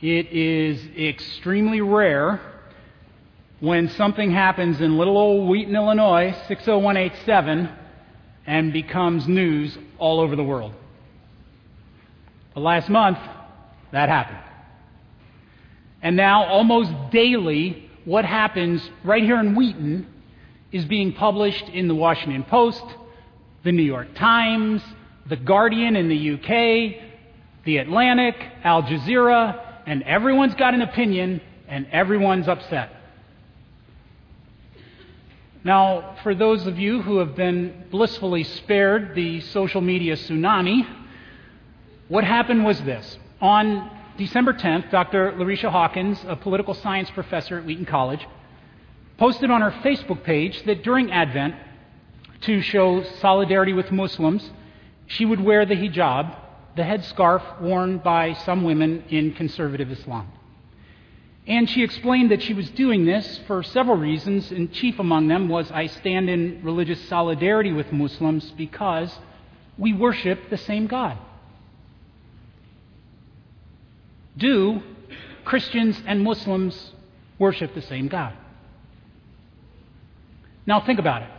It is extremely rare when something happens in little old Wheaton, Illinois, 60187, and becomes news all over the world. But last month, that happened. And now, almost daily, what happens right here in Wheaton is being published in the Washington Post, the New York Times, the Guardian in the UK, the Atlantic, Al Jazeera, and everyone's got an opinion and everyone's upset. Now, for those of you who have been blissfully spared the social media tsunami, what happened was this. On December 10th, Dr. Larycia Hawkins, a political science professor at Wheaton College, posted on her Facebook page that during Advent, to show solidarity with Muslims, she would wear the hijab, the headscarf worn by some women in conservative Islam. And she explained that she was doing this for several reasons, and chief among them was I stand in religious solidarity with Muslims because we worship the same God. Do Christians and Muslims worship the same God? Now think about it.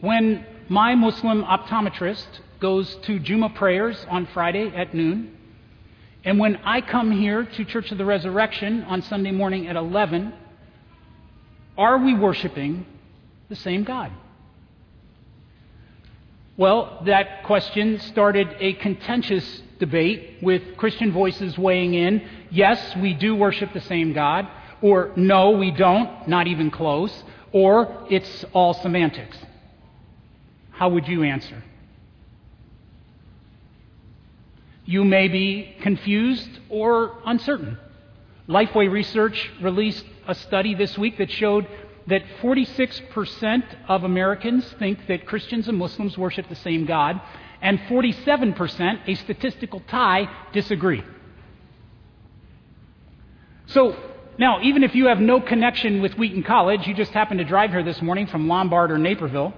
When my Muslim optometrist goes to Juma prayers on Friday at noon, and when I come here to Church of the Resurrection on Sunday morning at 11, are we worshiping the same God? Well, that question started a contentious debate with Christian voices weighing in. Yes, we do worship the same God, or no, we don't, not even close, or it's all semantics. How would you answer? You may be confused or uncertain. Lifeway Research released a study this week that showed that 46% of Americans think that Christians and Muslims worship the same God, and 47%, a statistical tie, disagree. So, now, even if you have no connection with Wheaton College, you just happened to drive here this morning from Lombard or Naperville,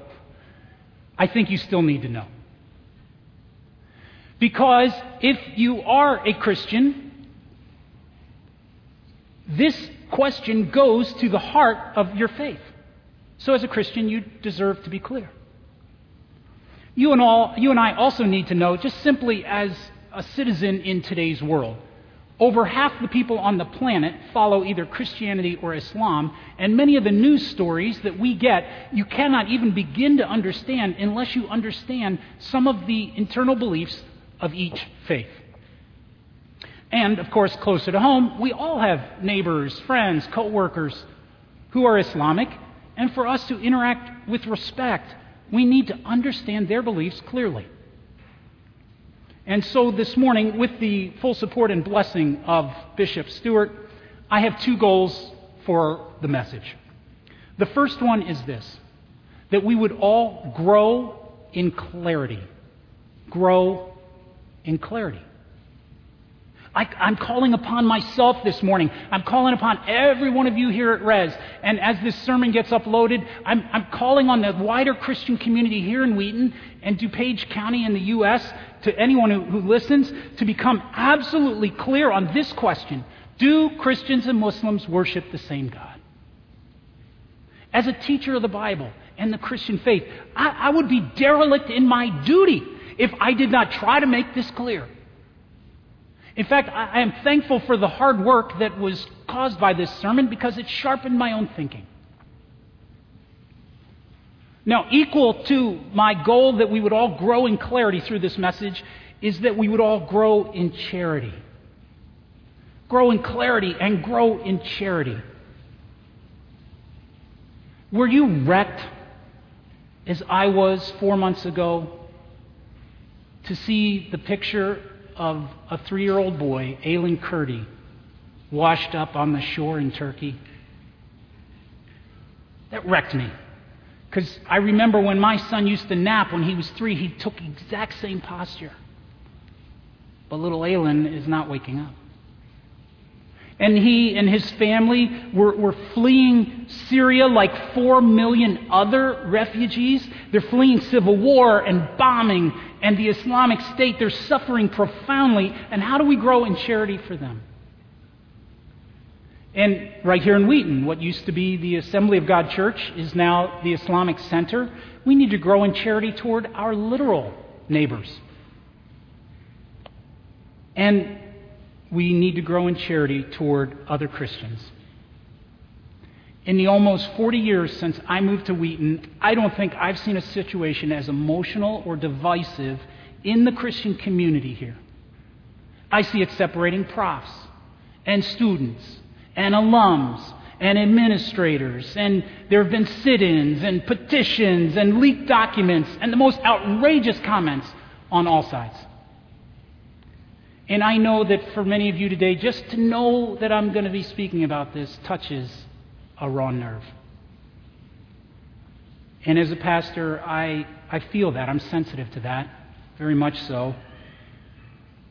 I think you still need to know. Because if you are a Christian, this question goes to the heart of your faith. So, as a Christian, you deserve to be clear. You and, all, you and I also need to know, just simply as a citizen in today's world, over half the people on the planet follow either Christianity or Islam, and many of the news stories that we get, you cannot even begin to understand unless you understand some of the internal beliefs of each faith. And, of course, closer to home, we all have neighbors, friends, co workers who are Islamic, and for us to interact with respect, we need to understand their beliefs clearly. And so this morning, with the full support and blessing of Bishop Stewart, I have two goals for the message. The first one is this that we would all grow in clarity. Grow in clarity. I, am calling upon myself this morning. I'm calling upon every one of you here at Res. And as this sermon gets uploaded, I'm, I'm calling on the wider Christian community here in Wheaton and DuPage County in the U.S. to anyone who, who listens to become absolutely clear on this question Do Christians and Muslims worship the same God? As a teacher of the Bible and the Christian faith, I, I would be derelict in my duty if I did not try to make this clear. In fact, I am thankful for the hard work that was caused by this sermon because it sharpened my own thinking. Now, equal to my goal that we would all grow in clarity through this message is that we would all grow in charity. Grow in clarity and grow in charity. Were you wrecked as I was four months ago to see the picture of a three year old boy, Aylan Kurdi, washed up on the shore in Turkey. That wrecked me. Because I remember when my son used to nap when he was three, he took exact same posture. But little Aylan is not waking up. And he and his family were, were fleeing Syria like four million other refugees. They're fleeing civil war and bombing and the Islamic State. They're suffering profoundly. And how do we grow in charity for them? And right here in Wheaton, what used to be the Assembly of God Church is now the Islamic Center. We need to grow in charity toward our literal neighbors. And we need to grow in charity toward other Christians. In the almost 40 years since I moved to Wheaton, I don't think I've seen a situation as emotional or divisive in the Christian community here. I see it separating profs and students and alums and administrators, and there have been sit ins and petitions and leaked documents and the most outrageous comments on all sides. And I know that for many of you today, just to know that I'm going to be speaking about this touches a raw nerve. And as a pastor, I, I feel that. I'm sensitive to that, very much so.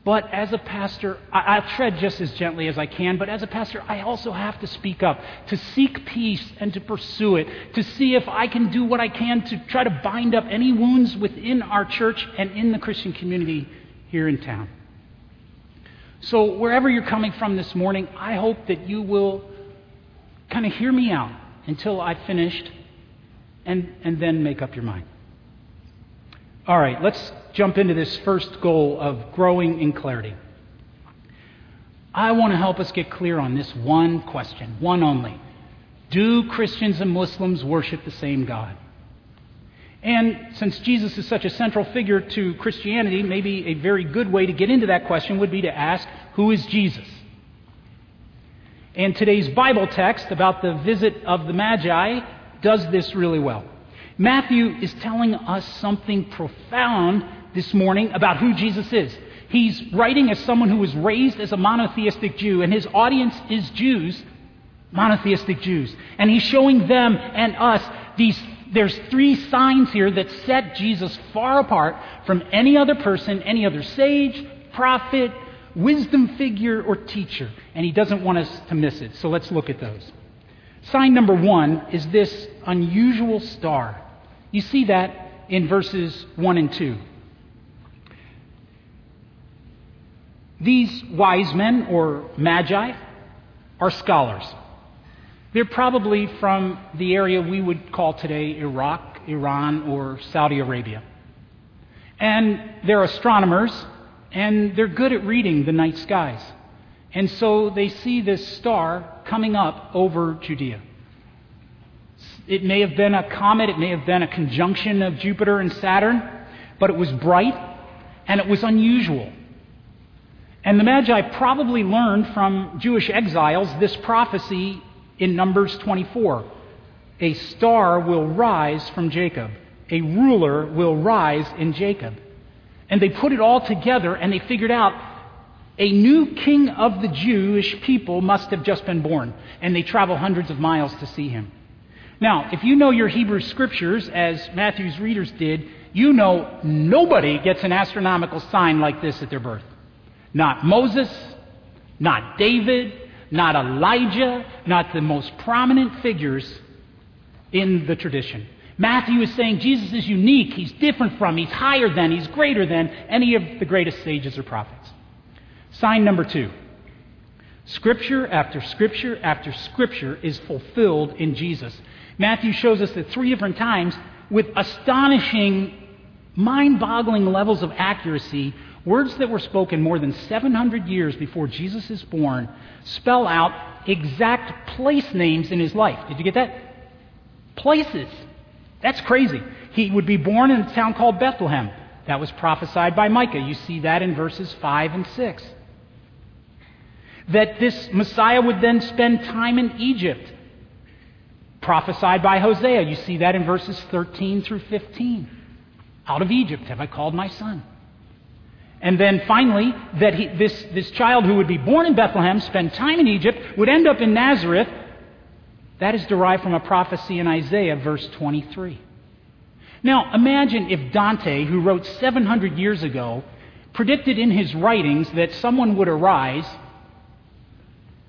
But as a pastor, I, will tread just as gently as I can, but as a pastor, I also have to speak up, to seek peace and to pursue it, to see if I can do what I can to try to bind up any wounds within our church and in the Christian community here in town. So, wherever you're coming from this morning, I hope that you will kind of hear me out until I've finished and, and then make up your mind. All right, let's jump into this first goal of growing in clarity. I want to help us get clear on this one question, one only. Do Christians and Muslims worship the same God? And since Jesus is such a central figure to Christianity, maybe a very good way to get into that question would be to ask, Who is Jesus? And today's Bible text about the visit of the Magi does this really well. Matthew is telling us something profound this morning about who Jesus is. He's writing as someone who was raised as a monotheistic Jew, and his audience is Jews, monotheistic Jews. And he's showing them and us these there's three signs here that set Jesus far apart from any other person, any other sage, prophet, wisdom figure, or teacher. And he doesn't want us to miss it. So let's look at those. Sign number one is this unusual star. You see that in verses 1 and 2. These wise men, or magi, are scholars. They're probably from the area we would call today Iraq, Iran, or Saudi Arabia. And they're astronomers, and they're good at reading the night skies. And so they see this star coming up over Judea. It may have been a comet, it may have been a conjunction of Jupiter and Saturn, but it was bright and it was unusual. And the Magi probably learned from Jewish exiles this prophecy in Numbers 24. A star will rise from Jacob, a ruler will rise in Jacob. And they put it all together and they figured out a new king of the Jewish people must have just been born. And they travel hundreds of miles to see him. Now, if you know your Hebrew scriptures, as Matthew's readers did, you know nobody gets an astronomical sign like this at their birth. Not Moses, not David, not Elijah, not the most prominent figures in the tradition. Matthew is saying Jesus is unique, he's different from, he's higher than, he's greater than any of the greatest sages or prophets. Sign number two Scripture after Scripture after Scripture is fulfilled in Jesus. Matthew shows us that three different times with astonishing, mind boggling levels of accuracy Words that were spoken more than 700 years before Jesus is born spell out exact place names in his life. Did you get that? Places. That's crazy. He would be born in a town called Bethlehem. That was prophesied by Micah. You see that in verses 5 and 6. That this Messiah would then spend time in Egypt. Prophesied by Hosea. You see that in verses 13 through 15. Out of Egypt have I called my son. And then finally, that he, this, this child who would be born in Bethlehem, spend time in Egypt, would end up in Nazareth. That is derived from a prophecy in Isaiah, verse 23. Now, imagine if Dante, who wrote 700 years ago, predicted in his writings that someone would arise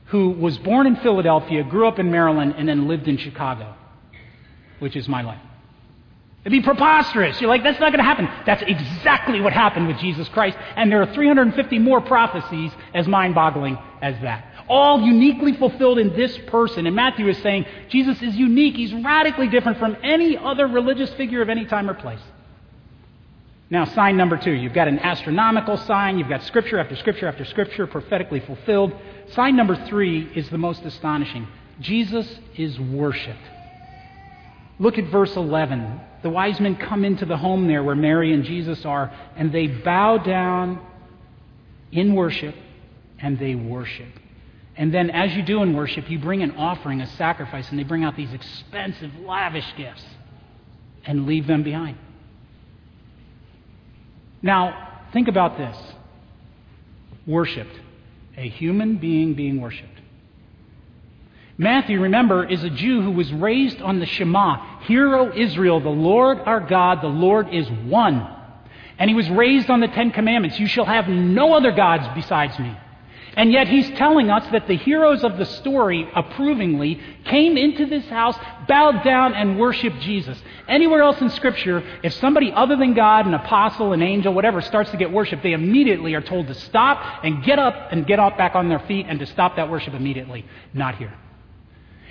who was born in Philadelphia, grew up in Maryland, and then lived in Chicago, which is my life. It'd be preposterous. You're like, that's not going to happen. That's exactly what happened with Jesus Christ. And there are 350 more prophecies as mind boggling as that. All uniquely fulfilled in this person. And Matthew is saying Jesus is unique. He's radically different from any other religious figure of any time or place. Now, sign number two. You've got an astronomical sign. You've got scripture after scripture after scripture prophetically fulfilled. Sign number three is the most astonishing. Jesus is worshiped. Look at verse 11. The wise men come into the home there where Mary and Jesus are, and they bow down in worship, and they worship. And then, as you do in worship, you bring an offering, a sacrifice, and they bring out these expensive, lavish gifts and leave them behind. Now, think about this worshiped, a human being being worshiped. Matthew, remember, is a Jew who was raised on the Shema. Hear, O Israel, the Lord our God, the Lord is one. And he was raised on the Ten Commandments. You shall have no other gods besides me. And yet he's telling us that the heroes of the story, approvingly, came into this house, bowed down, and worshiped Jesus. Anywhere else in Scripture, if somebody other than God, an apostle, an angel, whatever, starts to get worship, they immediately are told to stop and get up and get off back on their feet and to stop that worship immediately. Not here.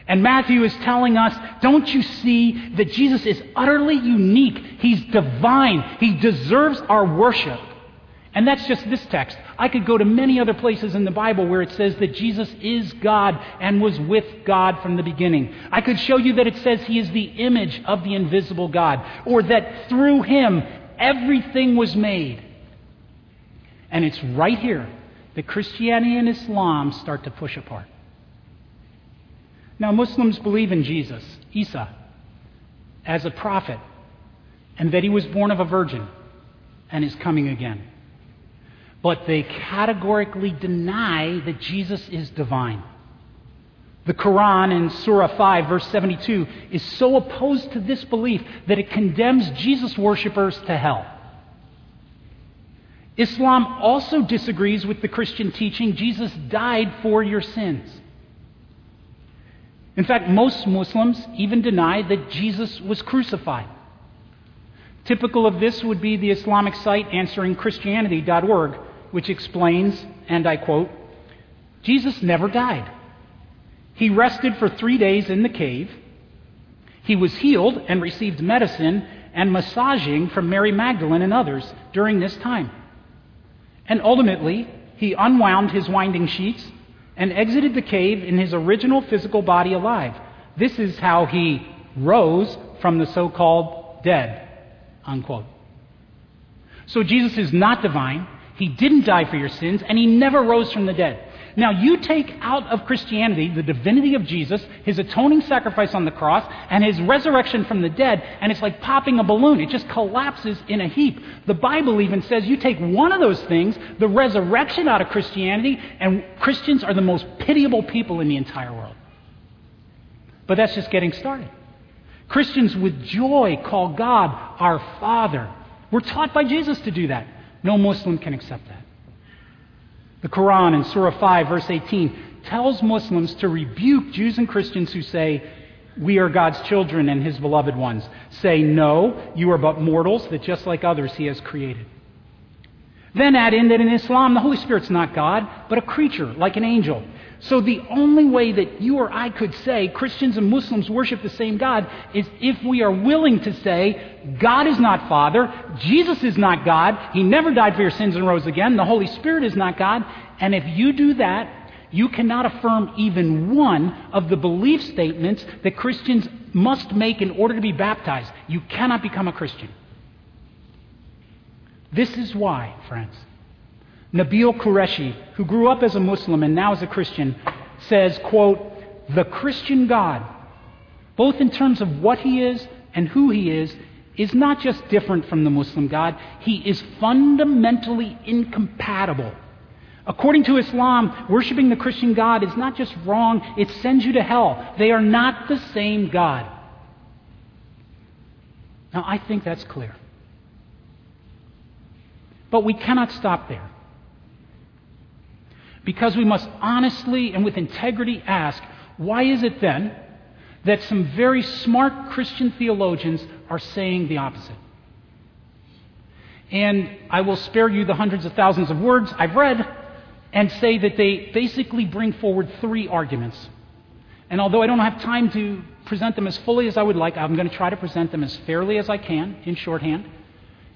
And Matthew is telling us, don't you see that Jesus is utterly unique? He's divine. He deserves our worship. And that's just this text. I could go to many other places in the Bible where it says that Jesus is God and was with God from the beginning. I could show you that it says he is the image of the invisible God, or that through him everything was made. And it's right here that Christianity and Islam start to push apart. Now, Muslims believe in Jesus, Isa, as a prophet, and that he was born of a virgin and is coming again. But they categorically deny that Jesus is divine. The Quran in Surah 5, verse 72, is so opposed to this belief that it condemns Jesus worshippers to hell. Islam also disagrees with the Christian teaching Jesus died for your sins. In fact, most Muslims even deny that Jesus was crucified. Typical of this would be the Islamic site answeringchristianity.org, which explains, and I quote, Jesus never died. He rested for three days in the cave. He was healed and received medicine and massaging from Mary Magdalene and others during this time. And ultimately, he unwound his winding sheets and exited the cave in his original physical body alive. This is how he rose from the so called dead. Unquote. So Jesus is not divine. He didn't die for your sins, and he never rose from the dead. Now, you take out of Christianity the divinity of Jesus, his atoning sacrifice on the cross, and his resurrection from the dead, and it's like popping a balloon. It just collapses in a heap. The Bible even says you take one of those things, the resurrection out of Christianity, and Christians are the most pitiable people in the entire world. But that's just getting started. Christians with joy call God our Father. We're taught by Jesus to do that. No Muslim can accept that. The Quran in Surah 5, verse 18, tells Muslims to rebuke Jews and Christians who say, We are God's children and His beloved ones. Say, No, you are but mortals that just like others He has created. Then add in that in Islam, the Holy Spirit's not God, but a creature, like an angel. So the only way that you or I could say Christians and Muslims worship the same God is if we are willing to say God is not Father, Jesus is not God, He never died for your sins and rose again, the Holy Spirit is not God, and if you do that, you cannot affirm even one of the belief statements that Christians must make in order to be baptized. You cannot become a Christian. This is why, friends, Nabeel Qureshi, who grew up as a Muslim and now is a Christian, says, quote, the Christian God, both in terms of what he is and who he is, is not just different from the Muslim God, he is fundamentally incompatible. According to Islam, worshiping the Christian God is not just wrong, it sends you to hell. They are not the same God. Now, I think that's clear. But we cannot stop there. Because we must honestly and with integrity ask, why is it then that some very smart Christian theologians are saying the opposite? And I will spare you the hundreds of thousands of words I've read and say that they basically bring forward three arguments. And although I don't have time to present them as fully as I would like, I'm going to try to present them as fairly as I can in shorthand,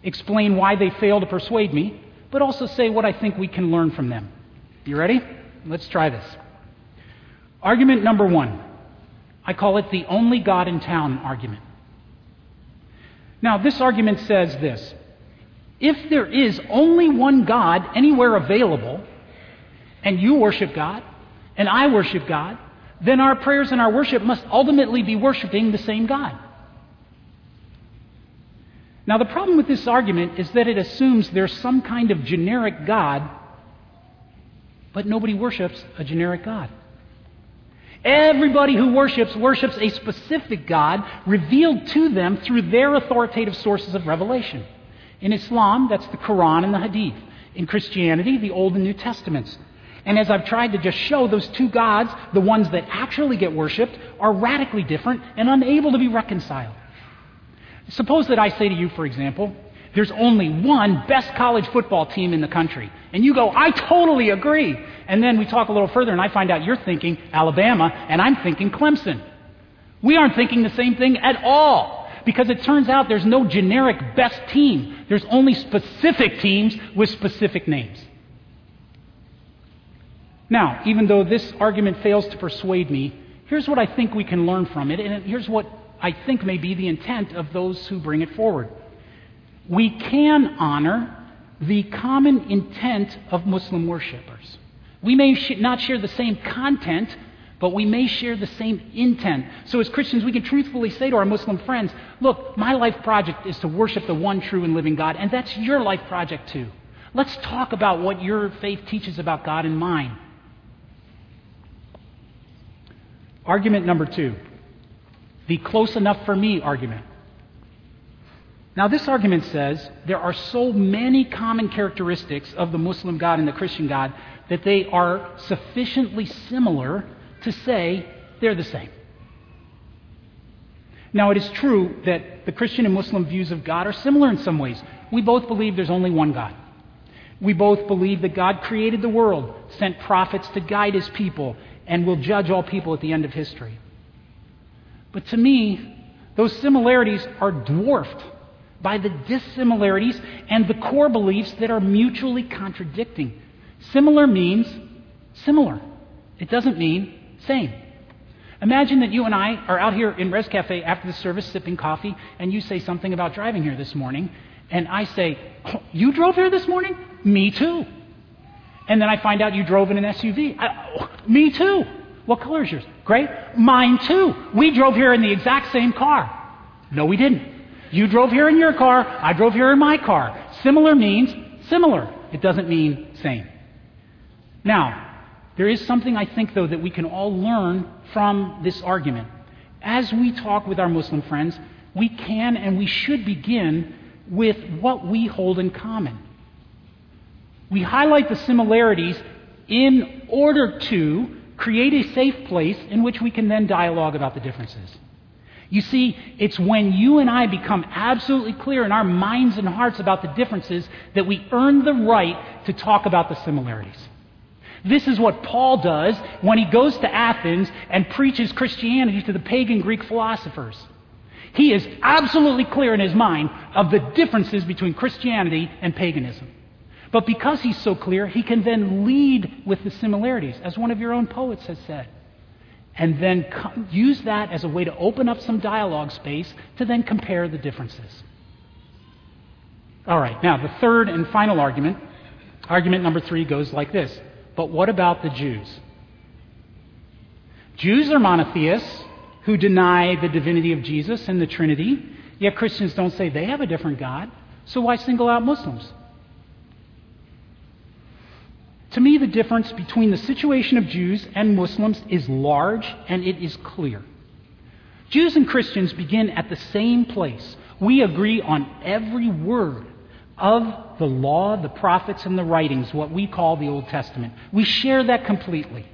explain why they fail to persuade me, but also say what I think we can learn from them. You ready? Let's try this. Argument number one I call it the only God in town argument. Now, this argument says this if there is only one God anywhere available, and you worship God, and I worship God, then our prayers and our worship must ultimately be worshiping the same God. Now, the problem with this argument is that it assumes there's some kind of generic God, but nobody worships a generic God. Everybody who worships worships a specific God revealed to them through their authoritative sources of revelation. In Islam, that's the Quran and the Hadith. In Christianity, the Old and New Testaments. And as I've tried to just show, those two gods, the ones that actually get worshiped, are radically different and unable to be reconciled. Suppose that I say to you, for example, there's only one best college football team in the country. And you go, I totally agree. And then we talk a little further, and I find out you're thinking Alabama, and I'm thinking Clemson. We aren't thinking the same thing at all. Because it turns out there's no generic best team. There's only specific teams with specific names. Now, even though this argument fails to persuade me, here's what I think we can learn from it, and here's what I think may be the intent of those who bring it forward. We can honor the common intent of Muslim worshippers. We may not share the same content, but we may share the same intent. So, as Christians, we can truthfully say to our Muslim friends, Look, my life project is to worship the one true and living God, and that's your life project too. Let's talk about what your faith teaches about God and mine. Argument number two the close enough for me argument. Now, this argument says there are so many common characteristics of the Muslim God and the Christian God that they are sufficiently similar to say they're the same. Now, it is true that the Christian and Muslim views of God are similar in some ways. We both believe there's only one God. We both believe that God created the world, sent prophets to guide his people, and will judge all people at the end of history. But to me, those similarities are dwarfed by the dissimilarities and the core beliefs that are mutually contradicting. Similar means similar, it doesn't mean same. Imagine that you and I are out here in Res Cafe after the service sipping coffee, and you say something about driving here this morning, and I say, oh, You drove here this morning? Me too. And then I find out you drove in an SUV. I, oh, me too. What color is yours? Gray? Mine too. We drove here in the exact same car. No, we didn't. You drove here in your car, I drove here in my car. Similar means similar. It doesn't mean same. Now, there is something I think, though, that we can all learn from this argument. As we talk with our Muslim friends, we can and we should begin with what we hold in common. We highlight the similarities in order to create a safe place in which we can then dialogue about the differences. You see, it's when you and I become absolutely clear in our minds and hearts about the differences that we earn the right to talk about the similarities. This is what Paul does when he goes to Athens and preaches Christianity to the pagan Greek philosophers. He is absolutely clear in his mind of the differences between Christianity and paganism. But because he's so clear, he can then lead with the similarities, as one of your own poets has said. And then co- use that as a way to open up some dialogue space to then compare the differences. All right, now the third and final argument, argument number three, goes like this but what about the Jews? Jews are monotheists who deny the divinity of Jesus and the Trinity, yet Christians don't say they have a different God, so why single out Muslims? To me, the difference between the situation of Jews and Muslims is large and it is clear. Jews and Christians begin at the same place. We agree on every word of the law, the prophets, and the writings, what we call the Old Testament. We share that completely.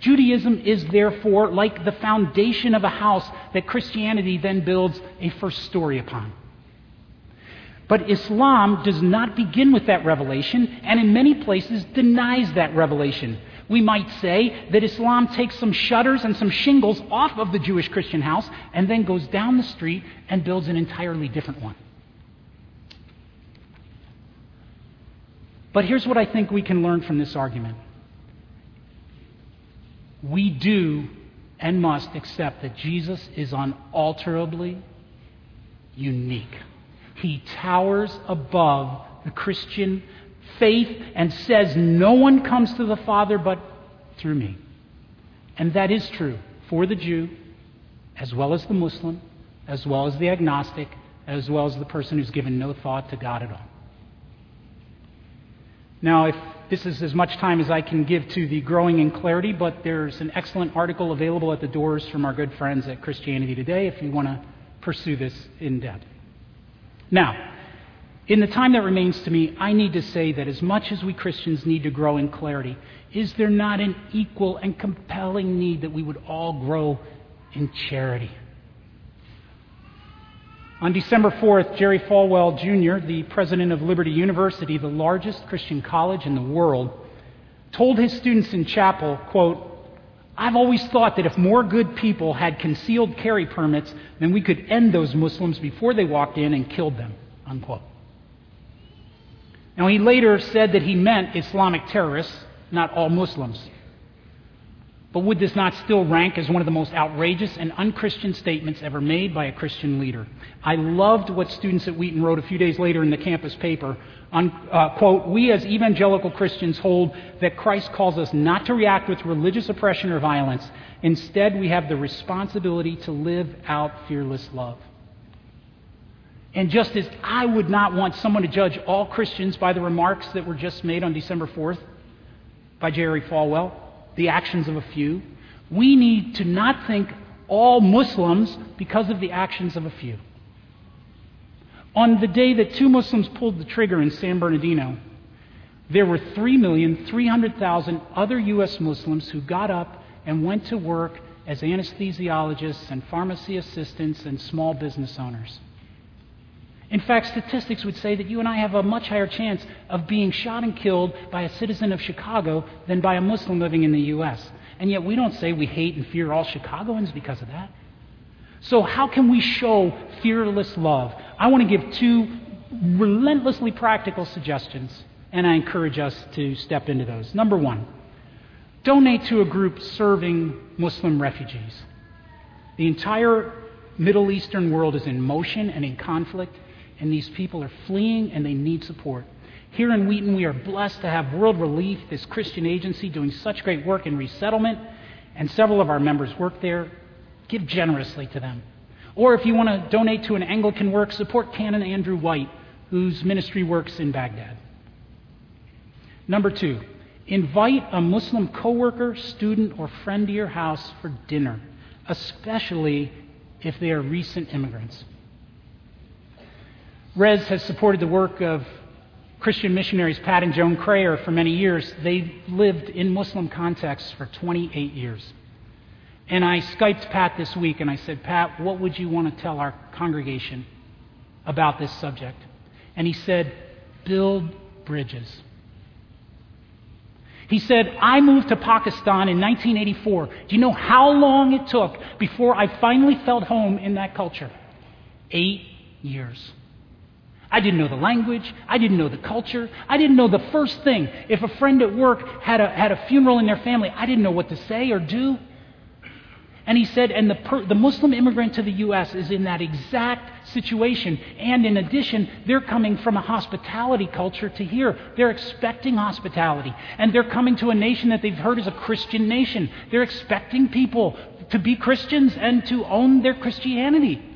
Judaism is therefore like the foundation of a house that Christianity then builds a first story upon. But Islam does not begin with that revelation, and in many places denies that revelation. We might say that Islam takes some shutters and some shingles off of the Jewish Christian house and then goes down the street and builds an entirely different one. But here's what I think we can learn from this argument we do and must accept that Jesus is unalterably unique. He towers above the Christian faith and says, No one comes to the Father but through me. And that is true for the Jew, as well as the Muslim, as well as the agnostic, as well as the person who's given no thought to God at all. Now, if this is as much time as I can give to the growing in clarity, but there's an excellent article available at the doors from our good friends at Christianity Today if you want to pursue this in depth. Now, in the time that remains to me, I need to say that as much as we Christians need to grow in clarity, is there not an equal and compelling need that we would all grow in charity? On December 4th, Jerry Falwell Jr., the president of Liberty University, the largest Christian college in the world, told his students in chapel, quote, I've always thought that if more good people had concealed carry permits, then we could end those Muslims before they walked in and killed them, unquote. Now, he later said that he meant Islamic terrorists, not all Muslims. But would this not still rank as one of the most outrageous and unchristian statements ever made by a Christian leader? I loved what students at Wheaton wrote a few days later in the campus paper. On, uh, quote, we as evangelical Christians hold that Christ calls us not to react with religious oppression or violence. Instead, we have the responsibility to live out fearless love. And just as I would not want someone to judge all Christians by the remarks that were just made on December 4th by Jerry Falwell, the actions of a few. We need to not think all Muslims because of the actions of a few. On the day that two Muslims pulled the trigger in San Bernardino, there were 3,300,000 other U.S. Muslims who got up and went to work as anesthesiologists and pharmacy assistants and small business owners. In fact, statistics would say that you and I have a much higher chance of being shot and killed by a citizen of Chicago than by a Muslim living in the U.S. And yet we don't say we hate and fear all Chicagoans because of that. So, how can we show fearless love? I want to give two relentlessly practical suggestions, and I encourage us to step into those. Number one, donate to a group serving Muslim refugees. The entire Middle Eastern world is in motion and in conflict and these people are fleeing and they need support. Here in Wheaton, we are blessed to have World Relief, this Christian agency, doing such great work in resettlement, and several of our members work there. Give generously to them. Or if you want to donate to an Anglican work, support Canon Andrew White, whose ministry works in Baghdad. Number two, invite a Muslim coworker, student, or friend to your house for dinner, especially if they are recent immigrants. Res has supported the work of Christian missionaries Pat and Joan Crayer for many years. They've lived in Muslim contexts for 28 years. And I Skyped Pat this week and I said, Pat, what would you want to tell our congregation about this subject? And he said, build bridges. He said, I moved to Pakistan in 1984. Do you know how long it took before I finally felt home in that culture? Eight years. I didn't know the language. I didn't know the culture. I didn't know the first thing. If a friend at work had a, had a funeral in their family, I didn't know what to say or do. And he said, and the, per, the Muslim immigrant to the U.S. is in that exact situation. And in addition, they're coming from a hospitality culture to here. They're expecting hospitality. And they're coming to a nation that they've heard is a Christian nation. They're expecting people to be Christians and to own their Christianity.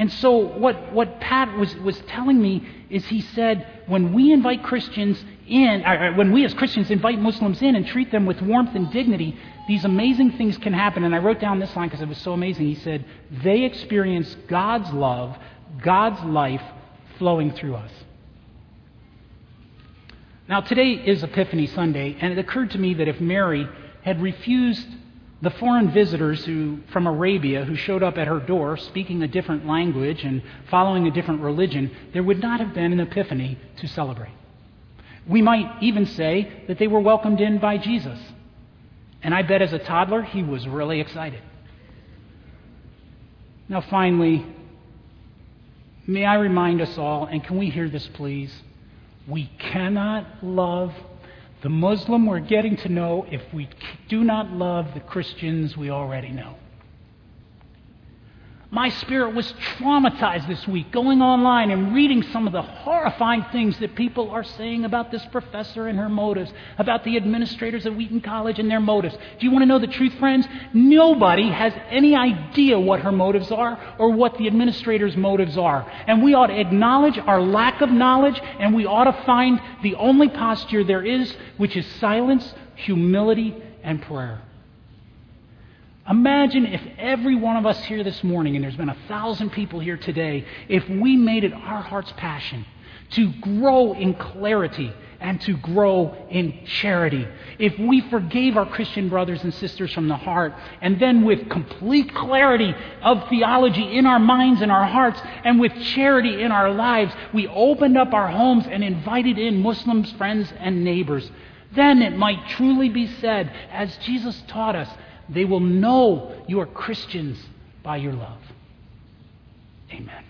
And so, what, what Pat was, was telling me is he said, when we invite Christians in, or when we as Christians invite Muslims in and treat them with warmth and dignity, these amazing things can happen. And I wrote down this line because it was so amazing. He said, they experience God's love, God's life flowing through us. Now, today is Epiphany Sunday, and it occurred to me that if Mary had refused the foreign visitors who, from Arabia who showed up at her door speaking a different language and following a different religion, there would not have been an Epiphany to celebrate. We might even say that they were welcomed in by Jesus. And I bet as a toddler, he was really excited. Now, finally, may I remind us all, and can we hear this, please? We cannot love the Muslim we're getting to know if we do not love the Christians we already know. My spirit was traumatized this week going online and reading some of the horrifying things that people are saying about this professor and her motives, about the administrators of Wheaton College and their motives. Do you want to know the truth, friends? Nobody has any idea what her motives are or what the administrator's motives are. And we ought to acknowledge our lack of knowledge and we ought to find the only posture there is, which is silence, humility, and prayer. Imagine if every one of us here this morning, and there's been a thousand people here today, if we made it our heart's passion to grow in clarity and to grow in charity. If we forgave our Christian brothers and sisters from the heart, and then with complete clarity of theology in our minds and our hearts, and with charity in our lives, we opened up our homes and invited in Muslims, friends, and neighbors, then it might truly be said, as Jesus taught us, they will know you are Christians by your love. Amen.